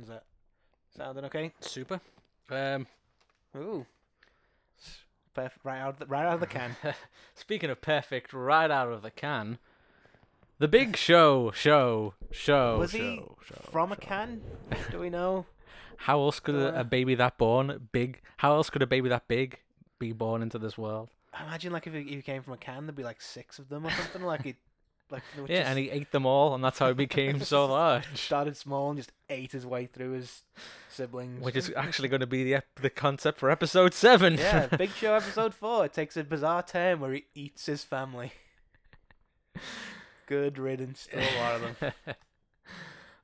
Is that sounding okay? Super. Um, Ooh. Perfect. Right out of the, right out of the can. speaking of perfect, right out of the can, the big show, show, show. Was he show, show, From a can? Do we know? How else could a, Uh, a baby that born big? How else could a baby that big be born into this world? Imagine like if he, if he came from a can, there'd be like six of them or something. like he, like Yeah, and he ate them all, and that's how he became so large. started small and just ate his way through his siblings. Which is actually going to be the ep- the concept for episode seven. yeah, Big Show episode four. It takes a bizarre turn where he eats his family. Good riddance to a lot of them.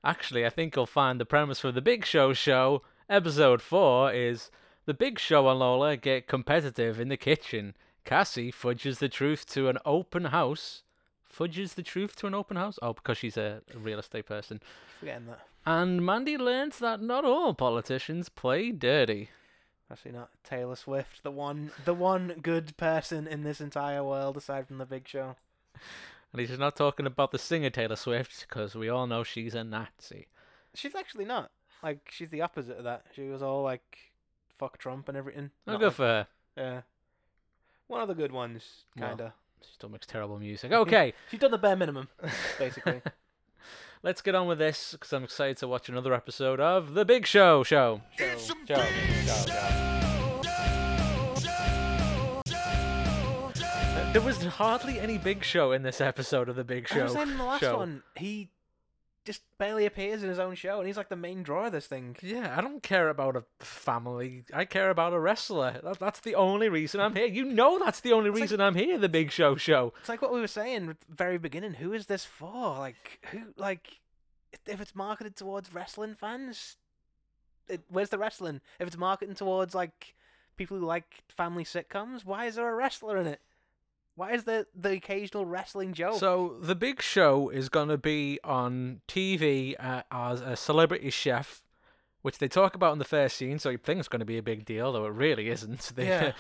Actually, I think you'll find the premise for the Big Show show, episode 4, is the Big Show and Lola get competitive in the kitchen. Cassie fudges the truth to an open house. Fudges the truth to an open house? Oh, because she's a a real estate person. Forgetting that. And Mandy learns that not all politicians play dirty. Actually, not Taylor Swift, the one, the one good person in this entire world aside from the Big Show. And he's not talking about the singer Taylor Swift, because we all know she's a Nazi. She's actually not. Like, she's the opposite of that. She was all like, "Fuck Trump" and everything. Oh, good like- for her. Yeah. One of the good ones, kinda. She still makes terrible music. Okay. She's done the bare minimum, basically. Let's get on with this because I'm excited to watch another episode of The Big Show Show. So, Show, show, show. Uh, There was hardly any Big Show in this episode of The Big I Show. was saying in the last show. one, he just barely appears in his own show, and he's like the main draw of this thing. Yeah, I don't care about a family. I care about a wrestler. That, that's the only reason I'm here. You know that's the only like- reason I'm here, The Big Show Show. It's like what we were saying at the very beginning. Who is this for? Like, who? Like, if- if it's marketed towards wrestling fans, it, where's the wrestling? If it's marketing towards like people who like family sitcoms, why is there a wrestler in it? Why is there the occasional wrestling joke? So The Big Show is going to be on TV uh, as a celebrity chef, which they talk about in the first scene. So you think it's going to be a big deal, though it really isn't. They, Yeah.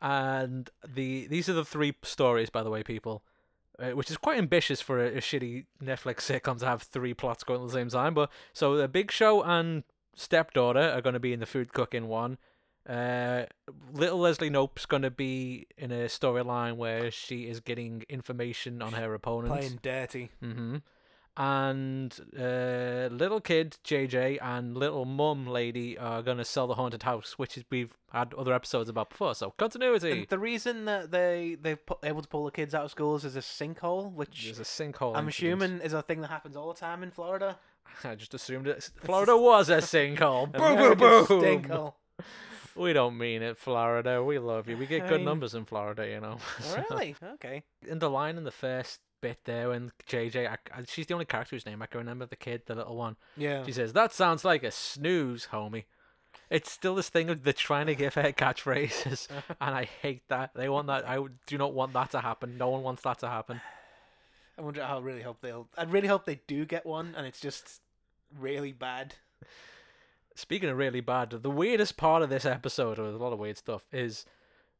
and the these are the three stories, by the way, people, uh, which is quite ambitious for a, a shitty Netflix sitcom to have three plots going at the same time. But so the Big Show and stepdaughter are going to be in the food cooking one. Uh, little Leslie Knope's going to be in a storyline where she is getting information on her opponents. playing dirty. hmm And uh, little kid JJ and little mum lady are gonna sell the haunted house, which is we've had other episodes about before. So continuity. And the reason that they they pu- able to pull the kids out of schools is a sinkhole, which is a sinkhole. I'm incident. assuming is a thing that happens all the time in Florida. I just assumed it. Florida was a sinkhole. boom, boom, America's boom. We don't mean it, Florida. We love you. We get I good mean- numbers in Florida, you know. Oh, really? Okay. in the line in the first bit there when JJ, I, I- she's the only character whose name I can remember. The kid, the little one. Yeah. She says, "That sounds like a snooze, homie." It's still this thing of they're trying to give her catchphrases, and I hate that. They want that. I would- do not want that to happen. No one wants that to happen. I wonder. I really hope they'll. I really hope they do get one, and it's just really bad. Speaking of really bad, the weirdest part of this episode, or a lot of weird stuff, is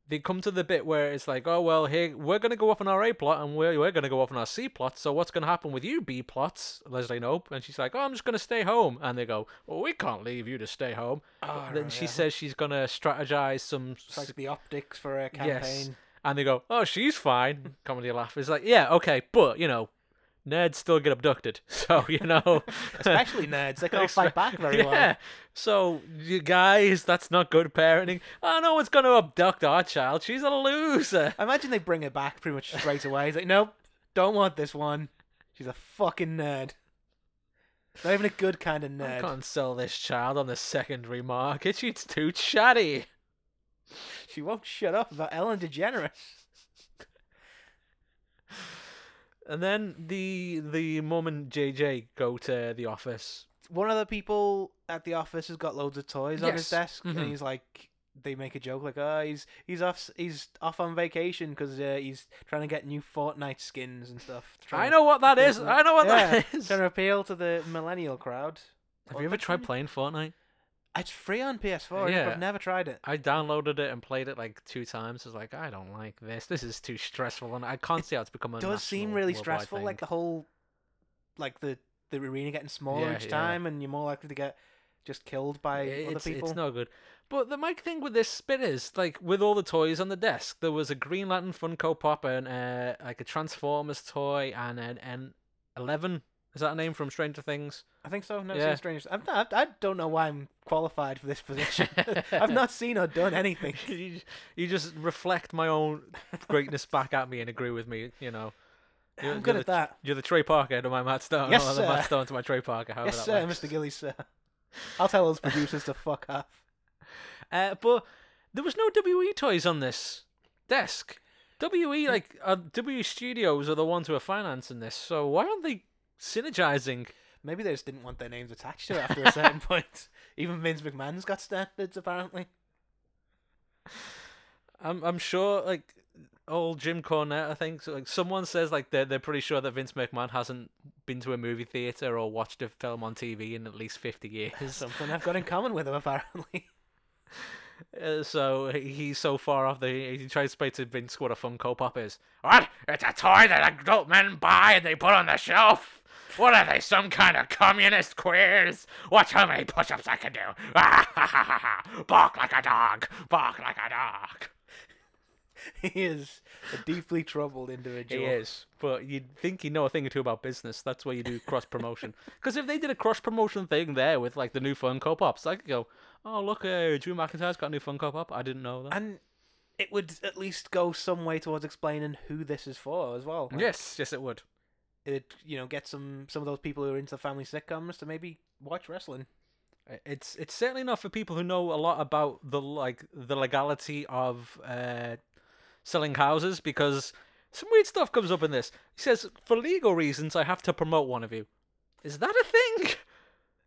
they come to the bit where it's like, oh well, here we're gonna go off on our A plot, and we're we're gonna go off on our C plot. So what's gonna happen with you B plots, Leslie Knope? And she's like, oh, I'm just gonna stay home. And they go, well, we can't leave you to stay home. Oh, then she says she's gonna strategize some it's like the optics for a campaign. Yes. And they go, "Oh, she's fine." Comedy laugh. It's like, yeah, okay, but you know, nerds still get abducted, so you know, Especially nerds, they can't fight back very yeah. well. So you guys, that's not good parenting. Oh no one's gonna abduct our child. She's a loser. I imagine they bring her back pretty much straight away. He's like, nope, don't want this one. She's a fucking nerd. Not even a good kind of nerd. I can't sell this child on the secondary market. She's too chatty. She won't shut up about Ellen DeGeneres. And then the the mum and JJ go to the office. One of the people at the office has got loads of toys on his Yes. desk, Mhm. and he's like, they make a joke like, "Oh, he's he's off he's off on vacation because uh, he's trying to get new Fortnite skins and stuff." I know what that is. I know what that is. trying to appeal to the millennial crowd. Have you ever tried playing Fortnite? It's free on PS4. Yeah. I've never tried it. I downloaded it and played it like two times. I was like, I don't like this. This is too stressful, and I can't see how it's become a. It does seem really stressful, like the whole, like the the arena getting smaller Yeah, each yeah. time, and you're more likely to get just killed by other it's, people. it's no good. But the my thing with this bit is like with all the toys on the desk, there was a Green Lantern Funko Pop and uh, like a Transformers toy and an N eleven. Is that a name from Stranger Things? I think so. No, Yeah. yeah. strange. I'm not, I don't know why I'm qualified for this position. I've not seen or done anything. you, you just reflect my own greatness back at me and agree with me. You know, You're- I'm good you're at the, that. You're the Trey Parker to my Matt Stone. Yes, or the Matt. Stone to my Trey Parker. Yes, that sir, works. Mr. Gillies, sir. I'll tell those producers to fuck off. Uh, but there was no WE toys on this desk. WE like uh, WE Studios are the ones who are financing this, so why aren't they synergizing? Maybe they just didn't want their names attached to it after a certain point. Even Vince McMahon's got standards, apparently. I'm I'm sure like old Jim Cornette, I think so, like someone says like they're they're pretty sure that Vince McMahon hasn't been to a movie theater or watched a film on TV in at least fifty years. Something I've got in common with him, apparently. Uh, so he's so far off that he, he tries to explain to Vince what a Funko Pop is. What? It's a toy that adult men buy and they put on the shelf. What are they, some kind of communist queers? Watch how many push-ups I can do. Bark like a dog. Bark like a dog. he is a deeply troubled individual. He is, but you'd think you know a thing or two about business. That's why you do cross promotion. Because if they did a cross promotion thing there with like the new Funko Pops, I could go, "Oh look, uh, Drew McIntyre's got a new Funko Pop. I didn't know that." And it would at least go some way towards explaining who this is for as well. Like, yes, yes, it would. It you know get some some of those people who are into family sitcoms to maybe watch wrestling. It's it's certainly not for people who know a lot about the like the legality of uh, selling houses because some weird stuff comes up in this. He says for legal reasons I have to promote one of you. Is that a thing?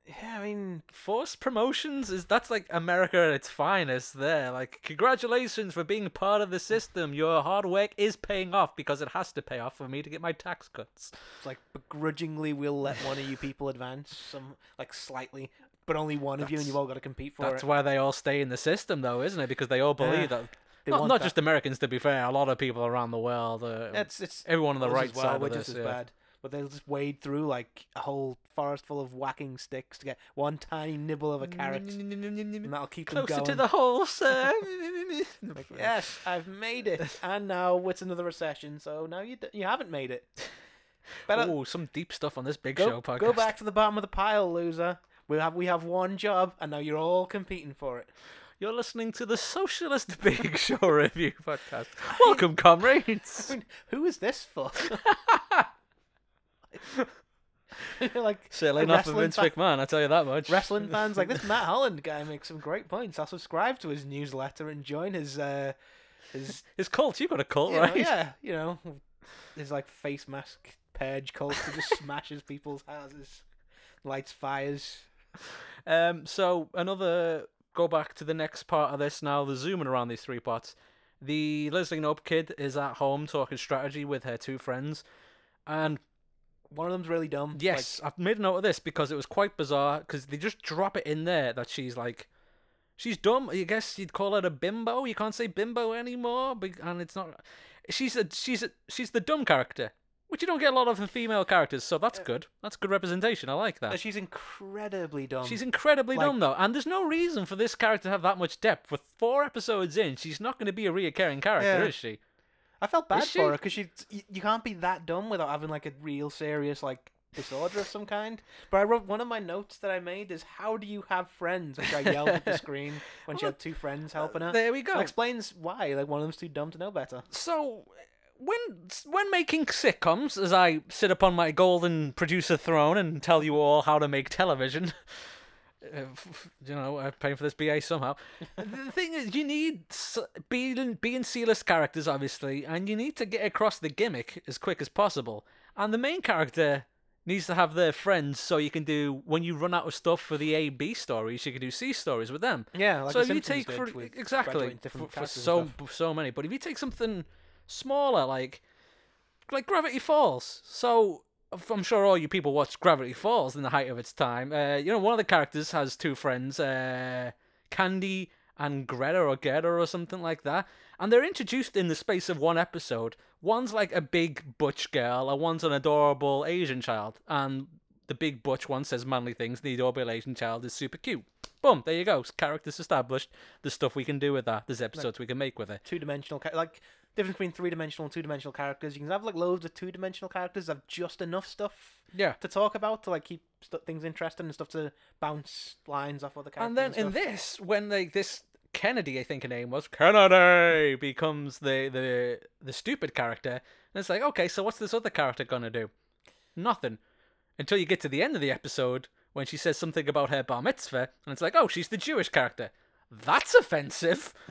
Yeah, I mean, Forced promotions is that's like America at its finest. There, like congratulations for being part of the system. Your hard work is paying off because it has to pay off for me to get my tax cuts. it's like begrudgingly we'll let one of you people advance some like slightly, but only one of you, and you've all got to compete for That's it. That's why they all stay in the system, though, isn't it? Because they all believe Yeah. that They not, not just Americans, to be fair. A lot of people around the world. Uh, It's it's everyone on the right well, side we're of just this. as yeah. bad. But they'll just wade through like a whole forest full of whacking sticks to get one tiny nibble of a carrot, and that'll keep them Closer going. to the hole, sir. Like, yes, I've made it, and now it's another recession. So now you d- you haven't made it. Better Oh, some deep stuff on this big go show podcast. go back to the bottom of the pile, loser. We have we have one job, and now you're all competing for it. You're listening to the Socialist Big Show Review podcast. Welcome, comrades. Who is this for? like Certainly a not for Vince fan- McMahon, I tell you that much. wrestling fans like this Matt Holland guy makes some great points. I'll subscribe to his newsletter and join his uh his His cult, you've got a cult, you know, right? yeah, you know, his like face mask purge cult that just smashes people's houses, lights fires. Um, so another go back to the next part of this now. The zooming around these three parts. The Leslie Knope kid is at home talking strategy with her two friends, and One of them's really dumb. yes, I've made a note of this because it was quite bizarre because they just drop it in there that she's like, she's dumb. I guess you'd call her a bimbo. You can't say bimbo anymore, and it's not. She's a she's a she's the dumb character, which you don't get a lot of in female characters. So that's good. That's good representation. I like that. like, she's incredibly dumb. She's incredibly like- dumb though, and there's no reason for this character to have that much depth. With four episodes in, she's not going to be a reoccurring character, Yeah. is she? I felt bad Is she? for her because she you, can't be that dumb without having like a real serious like disorder of some kind. But I wrote one of my notes that I made is how do you have friends? Which I yelled at the screen when she had two friends helping her. There we It go. explains why like one of them's too dumb to know better. So, when when making sitcoms, as I sit upon my golden producer throne and tell you all how to make television, you know, I'm paying for this BA somehow. the thing is, you need B and B and C list characters, obviously, and you need to get across the gimmick as quick as possible. And the main character needs to have their friends, so you can do when you run out of stuff for the A B stories, you can do C stories with them Yeah, like so if you take for exactly for, for so so many, but if you take something smaller like like Gravity Falls, so I'm sure all you people watched Gravity Falls in the height of its time. Uh, you know, one of the characters has two friends, uh, Candy and Greta or Greta or something like that, and they're introduced in the space of one episode. One's like a big butch girl, and one's an adorable Asian child, and the big butch one says manly things. The adorable Asian child is super cute. Boom, there you go. Characters established. There's stuff we can do with that. There's episodes we can make with it. Two dimensional, like difference between three dimensional and two dimensional characters. You can have like loads of two dimensional characters have just enough stuff Yeah. to talk about to like keep stu things interesting and stuff to bounce lines off other characters. And then in this, when like this Kennedy, I think her name was Kennedy, becomes the the the stupid character, and it's like, okay, so what's this other character gonna do? Nothing. Until you get to the end of the episode when she says something about her bar mitzvah, and it's like, oh, she's the Jewish character. That's offensive.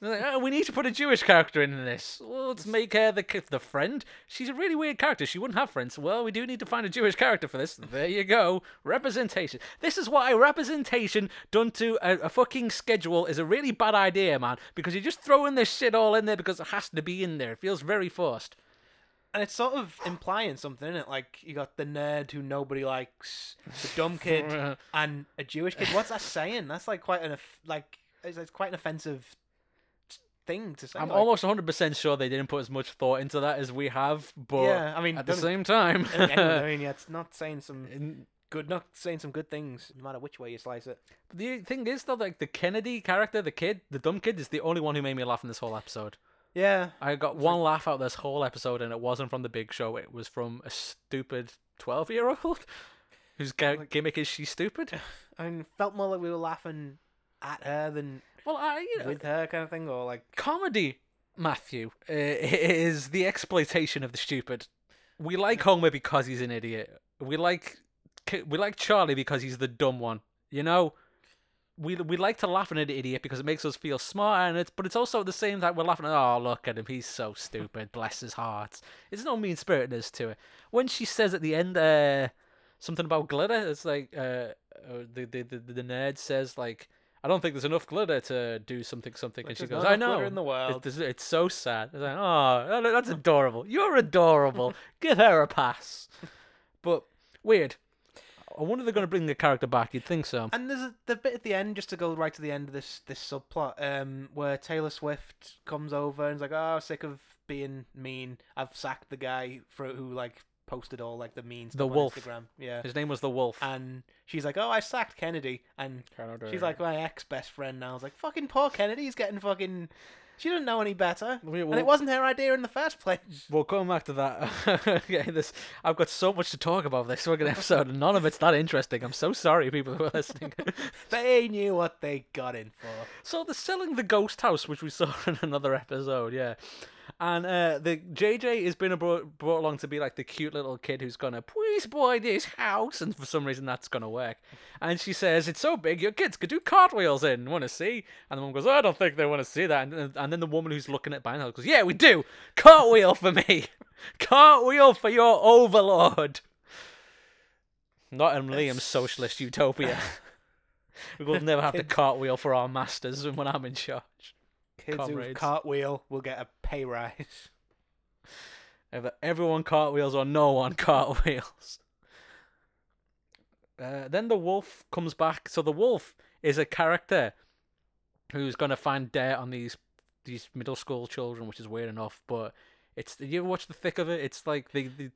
Like, oh, we need to put a Jewish character in this. Well, let's make her the the friend. She's a really weird character. She wouldn't have friends. Well, we do need to find a Jewish character for this. There you go. Representation. This is why representation done to a, a fucking schedule is a really bad idea, man. Because you're just throwing this shit all in there because it has to be in there. It feels very forced. and it's sort of implying something, isn't it? Like you got the nerd who nobody likes, the dumb kid, and a Jewish kid. What's that saying? That's like quite an like it's, it's quite an offensive thing to say. I'm like, almost 100% sure they didn't put as much thought into that as we have, but yeah. I mean, at the same time. I mean, yeah, it's not saying some good, not saying some good things, no matter which way you slice it. the thing is, though, like the Kennedy character, the kid, the dumb kid, is the only one who made me laugh in this whole episode. Yeah, I got one laugh out this whole episode, and it wasn't from the big show. It was from a stupid twelve-year-old whose ga- Like- gimmick is she's stupid. I mean, felt more like we were laughing at her than Well, I you know, with her, kind of thing, or like comedy, Matthew, uh, is the exploitation of the stupid. We like Homer because he's an idiot. We like we like Charlie because he's the dumb one. You know, we we like to laugh at an idiot because it makes us feel smart, and it's but it's also at the same time we're laughing at oh look at him he's so stupid bless his heart. There's no mean spiritedness to it. When she says at the end uh, something about glitter, it's like uh, uh, the, the the the nerd says like. I don't think there's enough glitter to do something, something, Like, and she goes, "I know." in the world. It's, it's so sad. It's like, oh, that's adorable. You're adorable. Give her a pass. But weird. I wonder if they're going to bring the character back. You'd think so. And there's a, the bit at the end, just to go right to the end of this this subplot, um, where Taylor Swift comes over and is like, "Oh, sick of being mean. I've sacked the guy for who like posted all like the mean stuff The on wolf. Instagram." Yeah, His name was the Wolf. and she's like, "Oh, I sacked Kennedy," and she's like my ex best friend now. I was like, "Fucking poor Kennedy's getting fucking." She didn't know any better, We- and we'll- it wasn't her idea in the first place. We'll come back to that. okay, this I've got so much to talk about this fucking episode, and none of it's that interesting. I'm so sorry, people who are listening. They knew what they got in for. So they're selling the ghost house, which we saw in another episode, yeah. And uh, the JJ has been brought, brought along to be like the cute little kid who's gonna please buy this house, and for some reason that's gonna work. And she says it's so big your kids could do cartwheels in. Want to see? And the mom goes, I don't think they want to see that. And, and then the woman who's looking at behind her goes, Yeah, we do. Cartwheel for me. Cartwheel for your overlord. Not in Liam's socialist utopia. we will never have to cartwheel for our masters when I'm in charge. Kids who cartwheel will get a pay rise. Either everyone cartwheels or no one cartwheels. Uh, then the wolf comes back. So the wolf is a character who's gonna find dirt on these these middle school children, which is weird enough. But it's you ever watch the thick of it? It's like they they,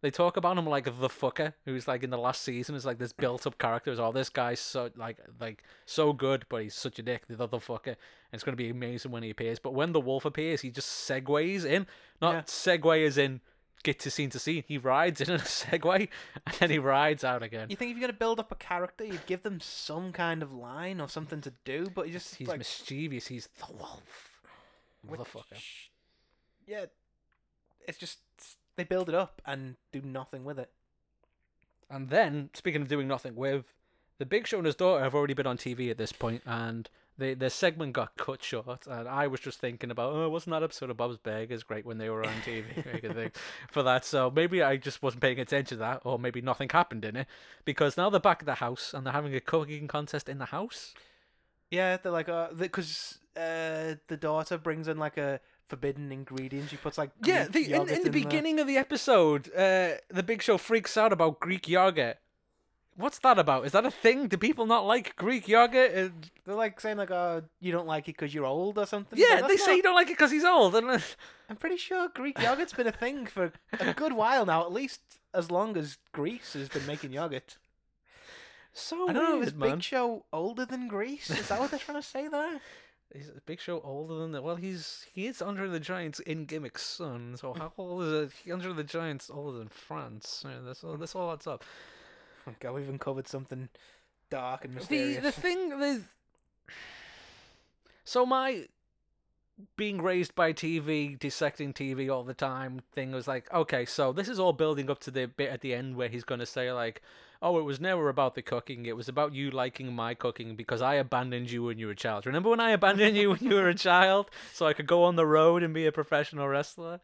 they talk about him like the fucker, who's like in the last season is like this built up character. Is oh this guy's so like like so good, but he's such a dick. The other fucker, and it's gonna be amazing when he appears. But when the wolf appears, he just segues in, not Yeah. segue as in get to scene to scene. He rides in a Segway and then he rides out again. You think if you're gonna build up a character, you'd give them some kind of line or something to do, but you just He's like mischievous. He's the wolf. Motherfucker. which- Yeah, it's just they build it up and do nothing with it. And then, speaking of doing nothing with, the Big Show and his daughter have already been on TV at this point, and they, their segment got cut short. And I was just thinking about, oh, wasn't that episode of Bob's Burgers great when they were on TV for that? So maybe I just wasn't paying attention to that, or maybe nothing happened in it, because now they're back at the house and they're having a cooking contest in the house. Yeah, they're like, uh, because uh, the daughter brings in like a forbidden ingredients. She puts like Yeah, the, in, in the there. beginning of the episode, uh, the Big Show freaks out about Greek yogurt. What's that about? Is that a thing? Do people not like Greek yogurt? Uh, They're like saying like, "Oh, you don't like it because you're old or something." Yeah, they that's say you don't like it because he's old. And uh, I'm pretty sure Greek yogurt's been a thing for a good while now, at least as long as Greece has been making yogurt. so I don't know, is man. Big Show older than Greece? Is that what they're trying to say there? He's a Big Show older than that. Well, he's he is Andre the Giant's in gimmick son. So how old is it? Andre the Giant's older than France. Yeah, that's all. That's all that's up. Oh God, we even covered something dark and The mysterious. the thing with so my being raised by TV, dissecting TV all the time thing was like, okay, so this is all building up to the bit at the end where he's going to say like, oh, it was never about the cooking. It was about you liking my cooking because I abandoned you when you were a child. Remember when I abandoned you when you were a child so I could go on the road and be a professional wrestler?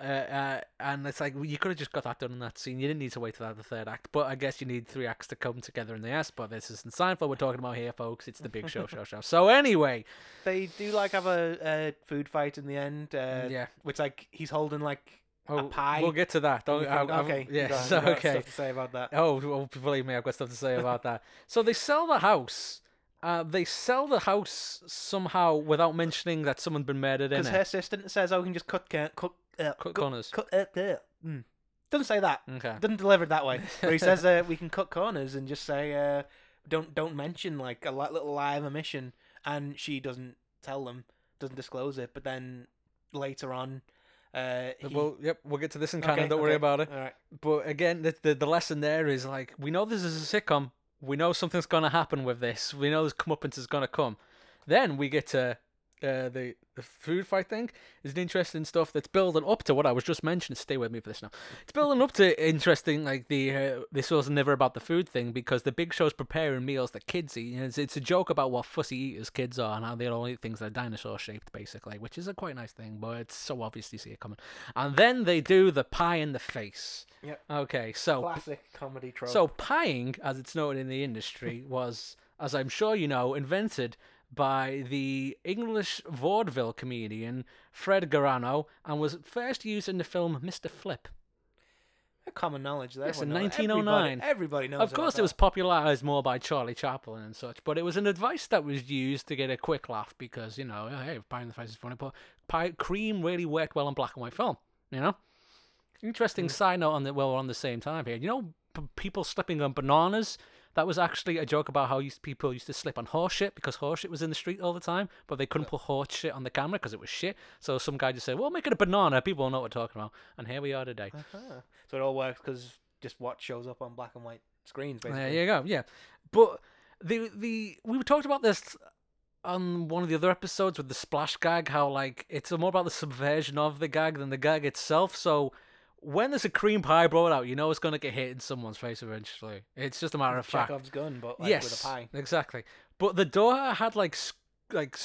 Uh, uh, and it's like well, you could have just got that done in that scene. You didn't need to wait till that the third act. But I guess you need three acts to come together in the S. But this isn't Seinfeld we're talking about here, folks. It's the Big Show, show, show. So anyway, they do like have a, a food fight in the end. Uh, yeah. which like he's holding like Oh, pie? We'll get to that. Don't. I, I, okay, Yeah. you got- okay. Stuff to say about that. Oh, well, believe me, I've got stuff to say about that. So they sell the house. Uh, they sell the house somehow without mentioning that someone's been murdered in it. Because her assistant says, "Oh, we can just cut cut uh, Cut corners. cut." Uh, uh, mm. Doesn't say that. Okay. Doesn't deliver it that way. But he says uh, we can cut corners and just say, uh, "Don't don't mention like a little lie of omission." And she doesn't tell them, doesn't disclose it. But then later on, uh, he... Well, yep, we'll get to this in canon. Okay, don't worry about it. Right. But again, the, the the lesson there is like we know this is a sitcom. We know something's gonna happen with this. We know this comeuppance is gonna come. Then we get to uh, the the food fight thing. Is an interesting stuff that's building up to what I was just mentioning. Stay with me for this now. It's building up to interesting like the uh, this was never about the food thing because the Big Show's preparing meals that kids eat. And it's, it's a joke about what fussy eaters kids are and how they all eat things that are dinosaur shaped basically, which is a quite nice thing. But it's so obvious you see it coming. And then they do the pie in the face. Yep. Okay, so Classic comedy trope. so pieing, as it's known in the industry, was, as I'm sure you know, invented by the English vaudeville comedian Fred Karno and was first used in the film Mr. Flip. common knowledge there. Yes, in 1909. Everybody, everybody knows. Of course, it was popularized more by Charlie Chaplin and such, but it was an advice that was used to get a quick laugh because, you know, oh, hey, pie in the face is funny, but pie, cream really worked well in black and white film, you know? Interesting Mm. side note on the, well, we're on the same time here. You know, p- people slipping on bananas? That was actually a joke about how used, people used to slip on horse shit because horse shit was in the street all the time, but they couldn't put horse shit on the camera because it was shit. So some guy just said, well, make it a banana. People will know what we're talking about. And here we are today. Uh-huh. So it all works because just what shows up on black and white screens, basically. There you go. Yeah, but the the we talked about this on one of the other episodes with the splash gag. How like it's more about the subversion of the gag than the gag itself. So when there's a cream pie brought out, you know it's gonna get hit in someone's face eventually. It's just a matter of fact. Chekhov's gun, but like yes, with a pie. exactly. But the daughter had like like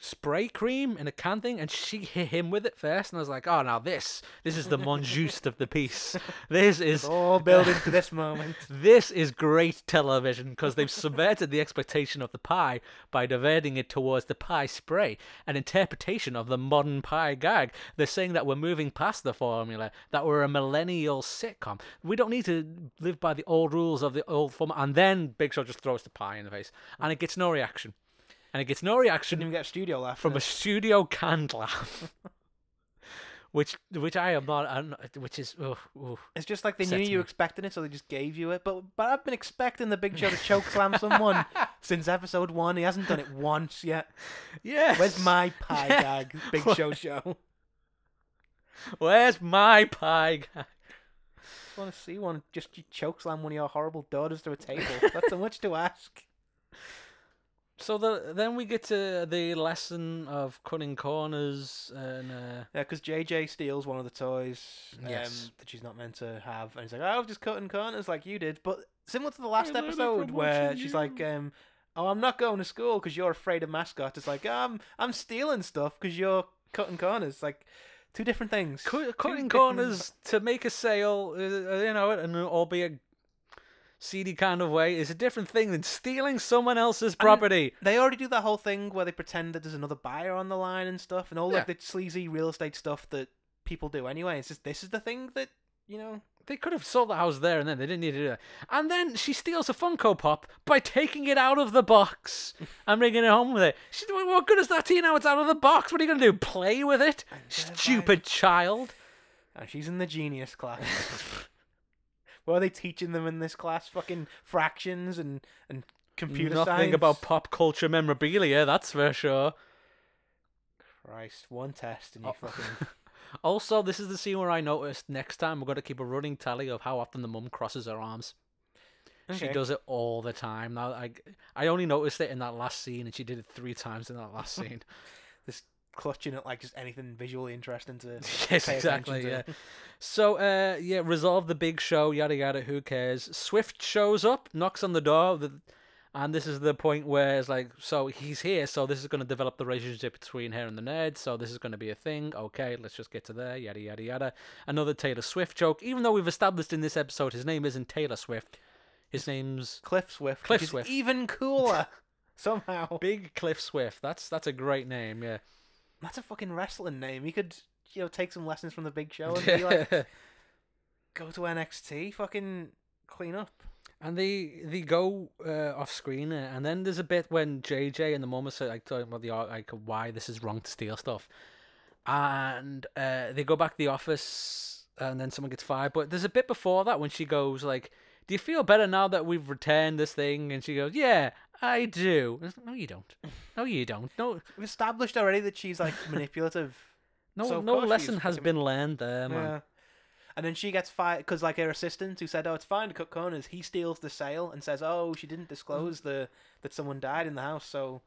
spray cream in a can thing, and she hit him with it first, and I was like, oh, now this this is the monjuste of the piece. This is It's all building to this moment. this is great television because they've subverted the expectation of the pie by diverting it towards the pie spray, an interpretation of the modern pie gag. They're saying that we're moving past the formula, that we're a millennial sitcom. We don't need to live by the old rules of the old format. And then Big Show just throws the pie in the face, and it gets no reaction. And it gets no reaction. Didn't even get a studio laugh. from a studio canned laugh. Which, which I am not, I'm not which is, oh, oh. It's just like they knew you were expecting it, so they just gave you it. But but I've been expecting the Big Show to choke slam someone since episode one. He hasn't done it once yet. yes. Where's my pie Yeah. gag? Big Show show. Where's my pie? guy? just want to see one just choke slam one of your horrible daughters to a table. That's so much to ask. So the, then we get to the lesson of cutting corners and uh, Yeah, because JJ steals one of the toys um, Yes. that she's not meant to have, and he's like, "Oh, I was just cutting corners like you did." But similar to the last episode where she's you. like, um, "Oh, I'm not going to school because you're afraid of mascot." It's like, "I'm I'm stealing stuff because you're cutting corners." Like two different things. cut, cutting different- corners to make a sale. Uh, you know, in an albeit seedy kind of way is a different thing than stealing someone else's property. They already do that whole thing where they pretend that there's another buyer on the line and stuff, and all like the sleazy real estate stuff that people do anyway. It's just this is the thing that you know They could have sold the house there and then they didn't need to do that. And then she steals a Funko Pop by taking it out of the box and bringing it home with it. She, what good is that to you now? It's out of the box. What are you going to do? Play with it? Stupid child. And she's in the genius class. what are they teaching them in this class? Fucking fractions and and computer Nothing science. about pop culture memorabilia, that's for sure. Christ, one test and you Oh. fucking. Also, this is the scene where I noticed next time we're going to keep a running tally of how often the mum crosses her arms. She does it all the time. Now, I I only noticed it in that last scene, and she did it three times in that last scene. Clutching at like just anything visually interesting to. yes, exactly. Yeah. So, uh, yeah, resolve the big show. Yada yada. Who cares? Swift shows up, knocks on the door, the, and this is the point where it's like, so he's here. So this is going to develop the relationship between her and the nerd. So this is going to be a thing. Okay, let's just get to there. Yada yada yada. Another Taylor Swift joke. Even though we've established in this episode his name isn't Taylor Swift, his name's Cliff Swift. Cliff Swift. even cooler. Somehow. Big Cliff Swift. That's that's a great name. Yeah. That's a fucking wrestling name. You could, you know, take some lessons from the Big Show and be like, go to NXT, fucking clean up. And they they go uh, off screen, uh, and then there's a bit when JJ and the mum are of, like talking about the ar- like why this is wrong to steal stuff, and uh, they go back to the office, and then someone gets fired. But there's a bit before that when she goes like, "Do you feel better now that we've returned this thing?" And she goes, "Yeah, I do." And it's like, no, you don't. No, you don't. No, We've established already that she's like manipulative. no, So of no course she's lesson has fucking- been learned there, man. yeah. And then she gets fired because, like, her assistant who said, "Oh, it's fine to cut corners," he steals the sale and says, "Oh, she didn't disclose the that someone died in the house." So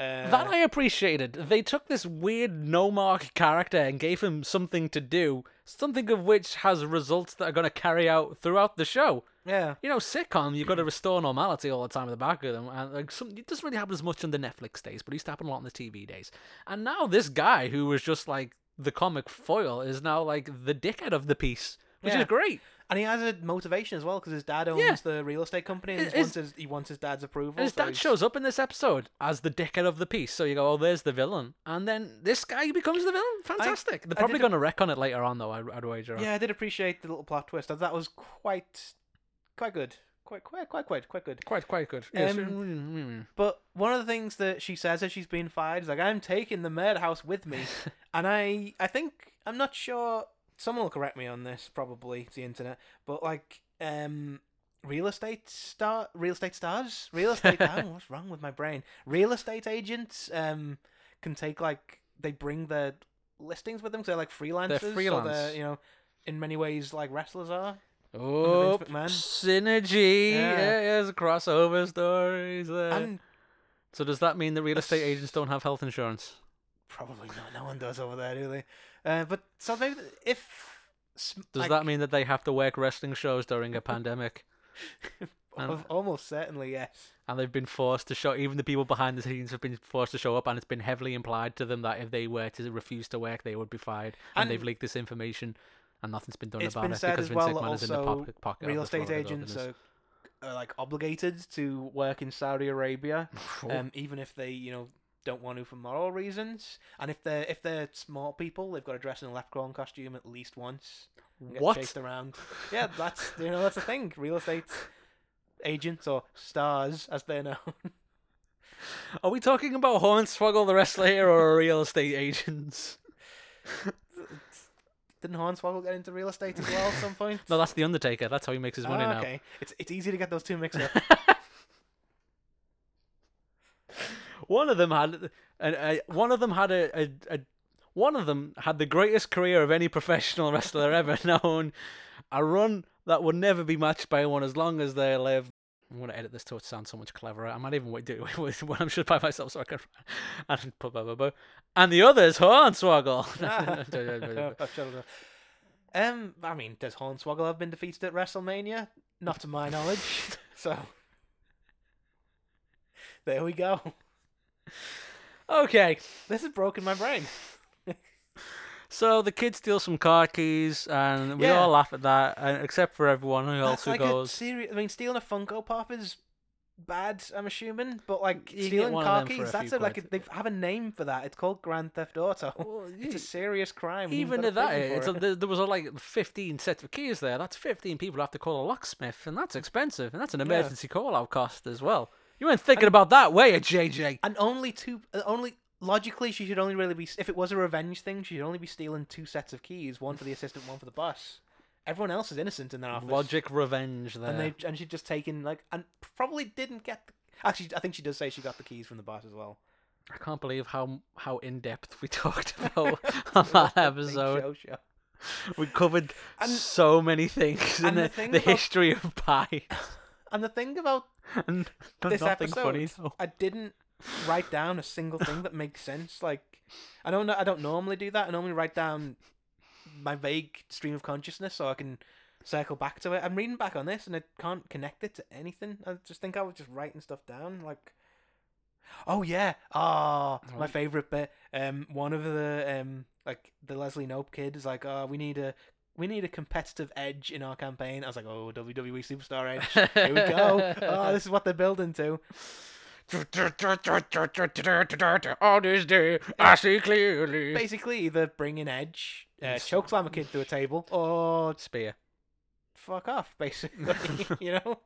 uh, That I appreciated. They took this weird no mark character and gave him something to do, something of which has results that are going to carry out throughout the show. Yeah, You know, sitcom, you've got to restore normality all the time in the back of them, and like some, it doesn't really happen as much on the Netflix days, but it used to happen a lot on the TV days. And now this guy who was just like the comic foil is now like the dickhead of the piece, which Yeah. is great. and he has a motivation as well because his dad owns Yeah. the real estate company and Is- he wants his, he wants his dad's approval. And his so dad he's- shows up in this episode as the dickhead of the piece. So you go, oh, there's the villain. And then this guy becomes the villain. Fantastic. They're probably going to wreck on it later on, though, I'd, I'd wager. Yeah, I did appreciate the little plot twist. That was quite, quite good. Quite, quite, quite, quite, quite good. Quite, quite good. Yes. Um, But one of the things that she says as she's being fired is like, "I'm taking the murder house with me," and I, I think I'm not sure. Someone will correct me on this. Probably it's the internet, but like, um, real estate star, real estate stars, real estate. oh, what's wrong with my brain? Real estate agents, um, can take like they bring their listings with them because they're like freelancers. So freelance. they're you know, in many ways like wrestlers are. Oh, synergy. Yeah. Yeah, there's crossover stories there. And so does that mean that real estate agents don't have health insurance? Probably not. No one does over there, do they? Uh, but so maybe if Does like, that mean that they have to work wrestling shows during a pandemic? al- almost certainly yes. And they've been forced to show, even the people behind the scenes have been forced to show up, and it's been heavily implied to them that if they were to refuse to work, they would be fired. And, And they've leaked this information, and nothing's been done It's about been it said because as Vince well. McMahon is in the Also, pocket, pocket of real the estate Florida agents governors. are, are like obligated to work in Saudi Arabia, um, even if they you know don't want to for moral reasons. And if they're if they're smart people, they've got to dress in a leprechaun costume at least once. and Get what? chased around? Yeah, that's you know that's the thing. Real estate agents or stars, as they're known. Are we talking about Hornswoggle the wrestler here, or real estate agents? Didn't Hornswoggle get into real estate as well at some point? No, that's the Undertaker. That's how he makes his money ah, now. okay. It's it's easy to get those two mixed up. One of them had, a, a, one of them had a, a, a, one of them had the greatest career of any professional wrestler ever known. A run that would never be matched by one as long as they live. I'm gonna edit this to sound so much cleverer. I might even do it with when I'm shut by myself so I can. And put blah, blah, blah. And the other is Hornswoggle. um, I mean, does Hornswoggle have been defeated at WrestleMania? Not to my knowledge. So there we go. okay, This has broken my brain. So the kid steals some car keys, and we Yeah. all laugh at that, uh, except for everyone That's else who like goes. a serious. I mean, stealing a Funko Pop is bad. I'm assuming, but like You can get stealing one car them for keys, that's few a, like quid. a, they have a name for that. It's called Grand Theft Auto. Well, it's a serious crime. You even at go to that, prison it's a, it. there, there was a, like 15 sets of keys there. That's 15 people have to call a locksmith, and that's expensive, and that's an emergency call-out cost as well. You weren't thinking about that, were you, JJ? and only two. uh, Only logically, she should only really be. If it was a revenge thing, she should only be stealing two sets of keys, one for the assistant, one for the boss. Everyone else is innocent in that office. Logic revenge there. and they and she just taken like and probably didn't get. The, actually, I think she does say she got the keys from the boss as well. I can't believe how how in depth we talked about on that episode. show, show. We covered And- so many things in the the, the about- history of pie. And the thing about and this episode, funny. I didn't write down a single thing that makes sense. Like, I don't know. I don't normally do that. I normally write down my vague stream of consciousness so I can circle back to it. I'm reading back on this and I can't connect it to anything. I just think I was just writing stuff down. Like, oh yeah, ah, Oh, my favorite bit. Um, one of the um, like the Leslie Knope kid is like, oh, we need a. We need a competitive edge in our campaign. I was like, oh, WWE Superstar Edge. Here we go. Oh, this is what they're building to. On this day, I see clearly. Basically, either bring an Edge, uh, Yes. chokeslam a kid through a table, or Spear. fuck off, basically. you know?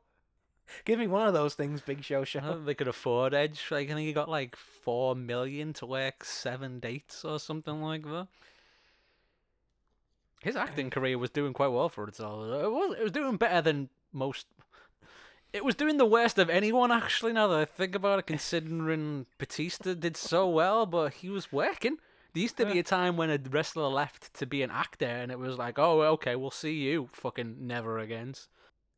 Give me one of those things, Big Show I Show. don't think they could afford Edge. Like I think he got like four million to work seven dates or something like that. His acting career was doing quite well for itself. It was. It was doing better than most. It was doing the worst of anyone actually. Now that I think about it, considering Batista did so well, but he was working. There used to be a time when a wrestler left to be an actor, and it was like, oh, okay, we'll see you. Fucking never again.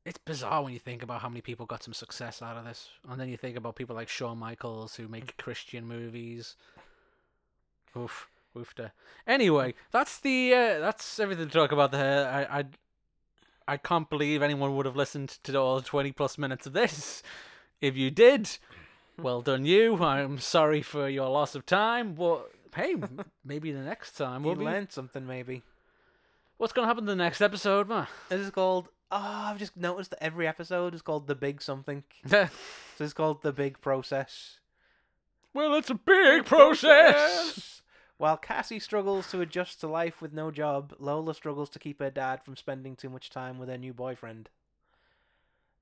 It's bizarre when you think about how many people got some success out of this, and then you think about people like Shawn Michaels who make Christian movies. Oof, oofta. Anyway, that's the uh, that's everything to talk about there. I I I can't believe anyone would have listened to all twenty plus minutes of this. If you did, well done you. I'm sorry for your loss of time, but hey, maybe the next time we'll be. learned something, maybe. What's gonna happen in the next episode, man? This is called. Oh, I've just noticed that every episode is called The Big Something. So it's called The Big Process. Well, it's a big process. While Cassie struggles to adjust to life with no job, Lola struggles to keep her dad from spending too much time with her new boyfriend.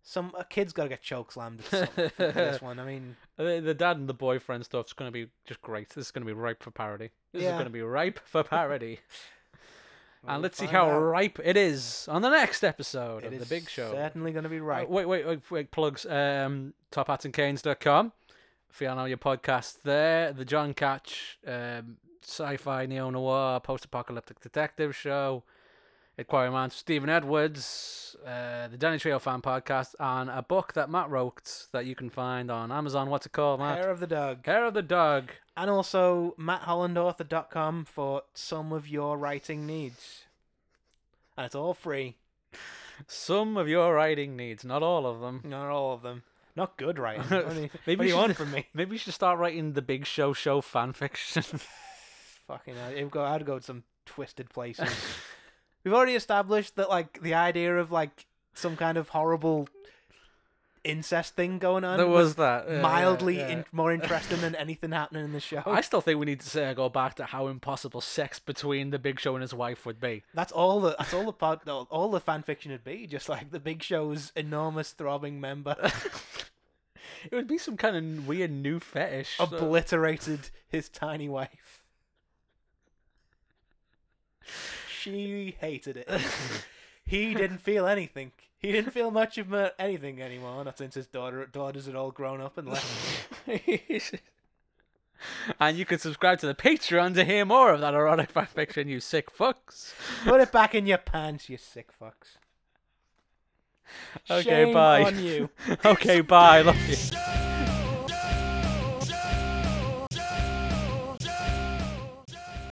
Some a kid's got to get chokeslammed at this one. I mean, The, the dad and the boyfriend stuff's gonna be just great. This is gonna be ripe for parody. This is gonna be ripe for parody. we'll and let's see how out. ripe it is on the next episode It of the big show. Certainly going to be Uh, wait, wait, wait, wait. Plugs. Um, tophatsandcanes.com. If you know your podcast there, the John Catch, um, sci-fi neo noir, post-apocalyptic detective show, Inquiry Man Stephen Edwards, uh, the Danny Trio fan podcast, and a book that Matt wrote that you can find on Amazon. What's it called, Matt? Hair of the Dog. Hair of the Dog. And also matthollandauthor.com for some of your writing needs. And it's all free. Some of your writing needs, not all of them. Not all of them. Not good writing. What do you, Maybe what you want from me? Maybe you should start writing the Big Show show fan fiction. Fucking hell. It'd go, I'd go to some twisted places. We've already established that, like, the idea of, like, some kind of horrible incest thing going on there was that. yeah, yeah, mildly yeah. In, more interesting than anything happening in the show. I still think we need to say go back to how impossible sex between the Big Show and his wife would be. That's all the that's all the pod, all, the fan fiction would be. Just like the Big Show's enormous throbbing member It would be some kind of weird new fetish. so- obliterated his tiny wife. She hated it. he didn't feel anything. He didn't feel much of anything anymore. Not since his daughter daughters had all grown up and left. and you can subscribe to the Patreon to hear more of that erotic fan fiction, you sick fucks. Put it back in your pants, you sick fucks. Okay, Shame bye. on you. okay, bye. Love you. Show!